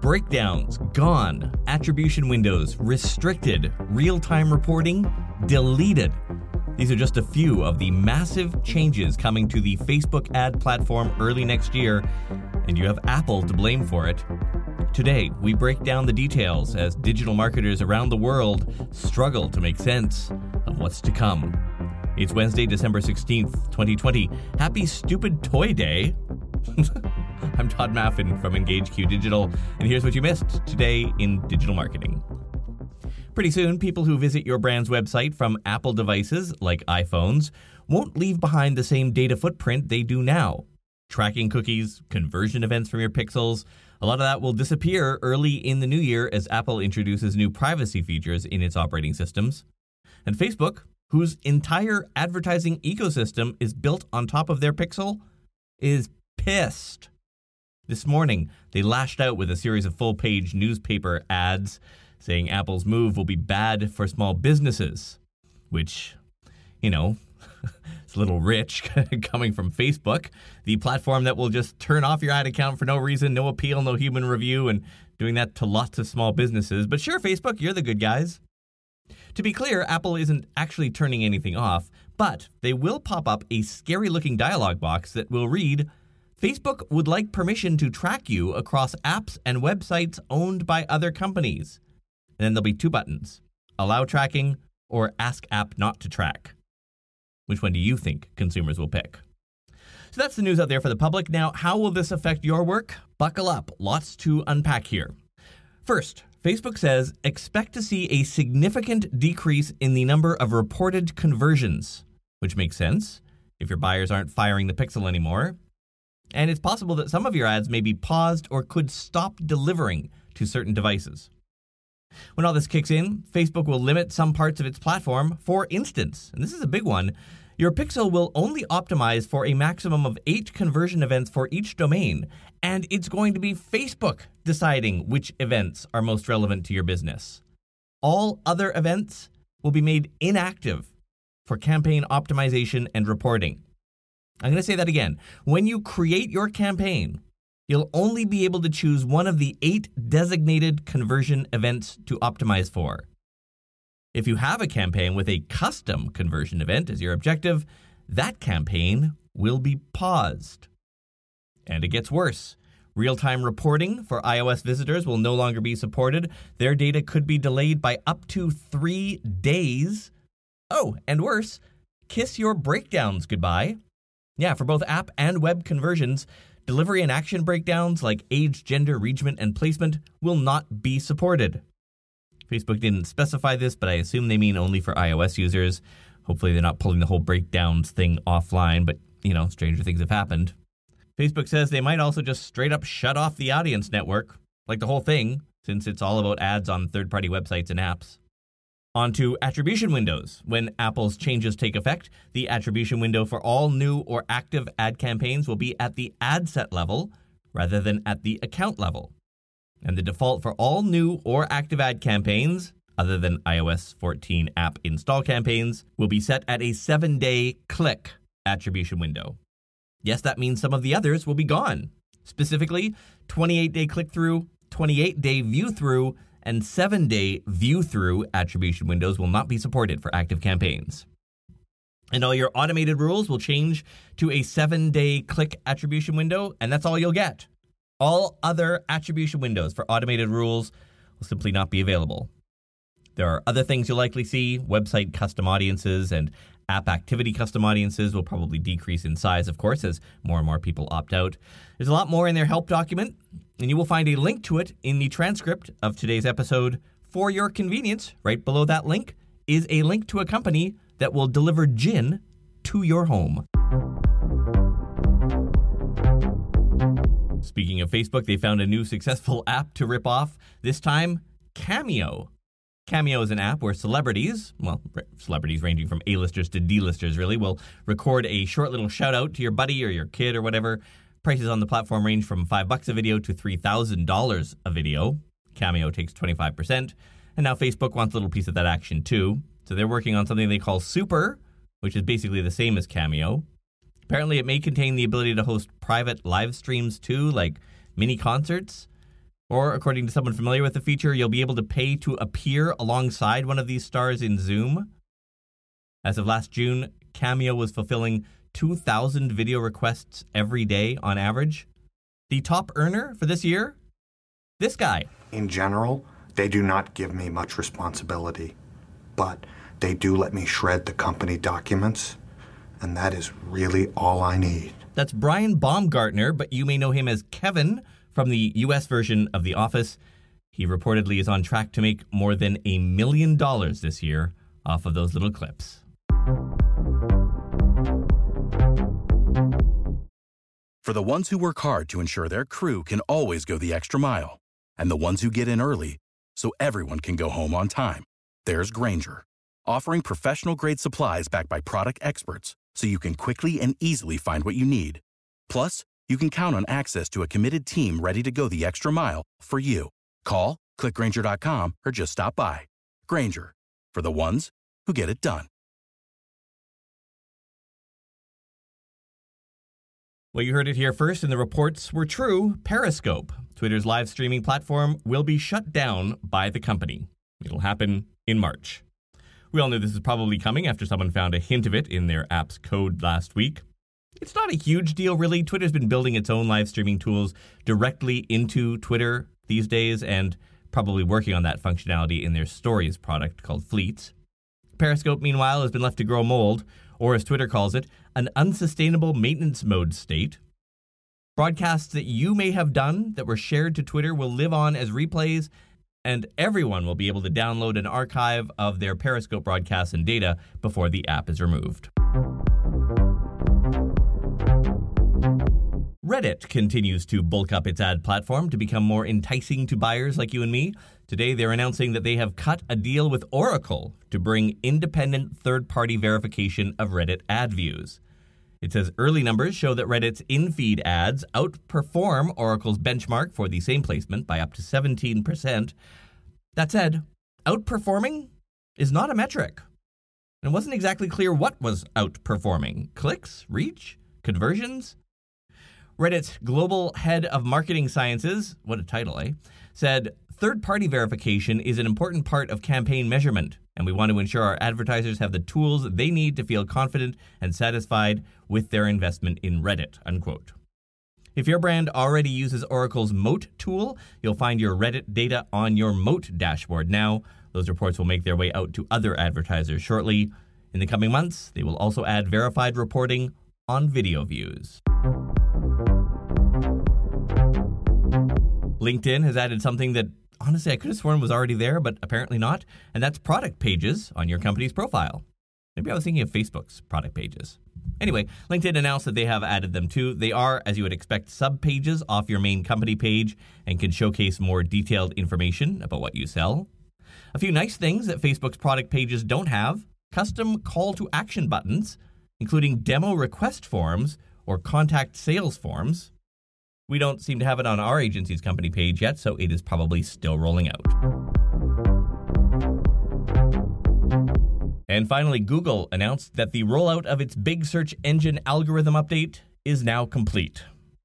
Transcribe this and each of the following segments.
breakdowns gone, attribution windows restricted, real time reporting deleted. These are just a few of the massive changes coming to the Facebook ad platform early next year, and you have Apple to blame for it. Today, we break down the details as digital marketers around the world struggle to make sense of what's to come. It's Wednesday, December 16th, 2020. Happy Stupid Toy Day! I'm Todd Maffin from EngageQ Digital, and here's what you missed today in digital marketing. Pretty soon, people who visit your brand's website from Apple devices like iPhones won't leave behind the same data footprint they do now. Tracking cookies, conversion events from your pixels, a lot of that will disappear early in the new year as Apple introduces new privacy features in its operating systems. And Facebook, whose entire advertising ecosystem is built on top of their pixel, is pissed. This morning, they lashed out with a series of full page newspaper ads saying Apple's move will be bad for small businesses, which, you know, it's a little rich coming from Facebook, the platform that will just turn off your ad account for no reason, no appeal, no human review, and doing that to lots of small businesses. But sure, Facebook, you're the good guys. To be clear, Apple isn't actually turning anything off, but they will pop up a scary looking dialog box that will read Facebook would like permission to track you across apps and websites owned by other companies. And then there'll be two buttons allow tracking or ask app not to track. Which one do you think consumers will pick? So that's the news out there for the public. Now, how will this affect your work? Buckle up, lots to unpack here. First, Facebook says expect to see a significant decrease in the number of reported conversions, which makes sense if your buyers aren't firing the pixel anymore. And it's possible that some of your ads may be paused or could stop delivering to certain devices. When all this kicks in, Facebook will limit some parts of its platform. For instance, and this is a big one, your pixel will only optimize for a maximum of eight conversion events for each domain, and it's going to be Facebook deciding which events are most relevant to your business. All other events will be made inactive for campaign optimization and reporting. I'm going to say that again. When you create your campaign, you'll only be able to choose one of the eight designated conversion events to optimize for. If you have a campaign with a custom conversion event as your objective, that campaign will be paused. And it gets worse. Real time reporting for iOS visitors will no longer be supported. Their data could be delayed by up to three days. Oh, and worse, kiss your breakdowns goodbye. Yeah, for both app and web conversions, Delivery and action breakdowns like age, gender, region, and placement will not be supported. Facebook didn't specify this, but I assume they mean only for iOS users. Hopefully, they're not pulling the whole breakdowns thing offline, but you know, stranger things have happened. Facebook says they might also just straight up shut off the audience network, like the whole thing, since it's all about ads on third party websites and apps. Onto attribution windows. When Apple's changes take effect, the attribution window for all new or active ad campaigns will be at the ad set level rather than at the account level. And the default for all new or active ad campaigns, other than iOS 14 app install campaigns, will be set at a seven day click attribution window. Yes, that means some of the others will be gone. Specifically, 28 day click through, 28 day view through, and seven day view through attribution windows will not be supported for active campaigns. And all your automated rules will change to a seven day click attribution window, and that's all you'll get. All other attribution windows for automated rules will simply not be available. There are other things you'll likely see website custom audiences and app activity custom audiences will probably decrease in size, of course, as more and more people opt out. There's a lot more in their help document, and you will find a link to it in the transcript of today's episode. For your convenience, right below that link is a link to a company that will deliver gin to your home. Speaking of Facebook, they found a new successful app to rip off, this time Cameo. Cameo is an app where celebrities, well, celebrities ranging from A-listers to D-listers really, will record a short little shout out to your buddy or your kid or whatever. Prices on the platform range from 5 bucks a video to $3,000 a video. Cameo takes 25%, and now Facebook wants a little piece of that action too. So they're working on something they call Super, which is basically the same as Cameo. Apparently, it may contain the ability to host private live streams too, like mini concerts. Or, according to someone familiar with the feature, you'll be able to pay to appear alongside one of these stars in Zoom. As of last June, Cameo was fulfilling 2,000 video requests every day on average. The top earner for this year? This guy. In general, they do not give me much responsibility, but they do let me shred the company documents, and that is really all I need. That's Brian Baumgartner, but you may know him as Kevin from the US version of The Office. He reportedly is on track to make more than a million dollars this year off of those little clips. For the ones who work hard to ensure their crew can always go the extra mile, and the ones who get in early so everyone can go home on time, there's Grainger, offering professional grade supplies backed by product experts so you can quickly and easily find what you need. Plus, you can count on access to a committed team ready to go the extra mile for you. Call, clickgrainger.com, or just stop by. Grainger, for the ones who get it done. Well, you heard it here first, and the reports were true. Periscope, Twitter's live streaming platform, will be shut down by the company. It'll happen in March. We all knew this was probably coming after someone found a hint of it in their app's code last week. It's not a huge deal, really. Twitter's been building its own live streaming tools directly into Twitter these days and probably working on that functionality in their stories product called Fleets. Periscope, meanwhile, has been left to grow mold, or as Twitter calls it, an unsustainable maintenance mode state. Broadcasts that you may have done that were shared to Twitter will live on as replays, and everyone will be able to download an archive of their Periscope broadcasts and data before the app is removed. Reddit continues to bulk up its ad platform to become more enticing to buyers like you and me. Today, they're announcing that they have cut a deal with Oracle to bring independent third party verification of Reddit ad views. It says early numbers show that Reddit's in feed ads outperform Oracle's benchmark for the same placement by up to 17%. That said, outperforming is not a metric. And it wasn't exactly clear what was outperforming clicks, reach, conversions. Reddit's global head of marketing sciences, what a title, eh? Said third party verification is an important part of campaign measurement, and we want to ensure our advertisers have the tools they need to feel confident and satisfied with their investment in Reddit. Unquote. If your brand already uses Oracle's Moat tool, you'll find your Reddit data on your Moat dashboard now. Those reports will make their way out to other advertisers shortly. In the coming months, they will also add verified reporting on video views. LinkedIn has added something that honestly I could have sworn was already there, but apparently not, and that's product pages on your company's profile. Maybe I was thinking of Facebook's product pages. Anyway, LinkedIn announced that they have added them too. They are, as you would expect, sub pages off your main company page and can showcase more detailed information about what you sell. A few nice things that Facebook's product pages don't have custom call to action buttons, including demo request forms or contact sales forms. We don't seem to have it on our agency's company page yet, so it is probably still rolling out. And finally, Google announced that the rollout of its big search engine algorithm update is now complete.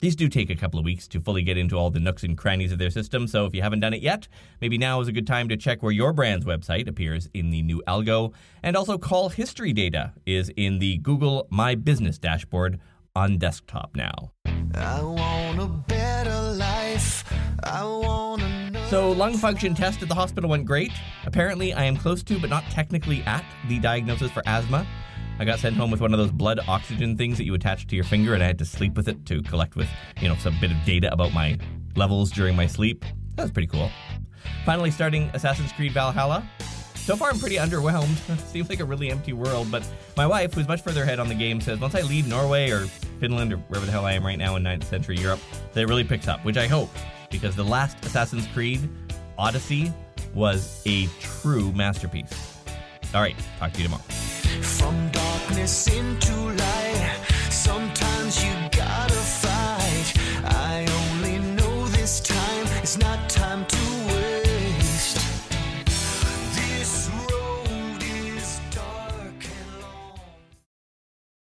These do take a couple of weeks to fully get into all the nooks and crannies of their system, so if you haven't done it yet, maybe now is a good time to check where your brand's website appears in the new algo. And also, call history data is in the Google My Business dashboard on desktop now. So, lung function test at the hospital went great. Apparently, I am close to, but not technically at, the diagnosis for asthma. I got sent home with one of those blood oxygen things that you attach to your finger, and I had to sleep with it to collect with, you know, some bit of data about my levels during my sleep. That was pretty cool. Finally, starting Assassin's Creed Valhalla. So far, I'm pretty underwhelmed. Seems like a really empty world, but my wife, who's much further ahead on the game, says once I leave Norway or Finland or wherever the hell I am right now in 9th century Europe, that really picks up, which I hope because the last Assassin's Creed, Odyssey, was a true masterpiece. All right, talk to you tomorrow. From darkness into light, sometimes you gotta fight. I only know this time it's not time to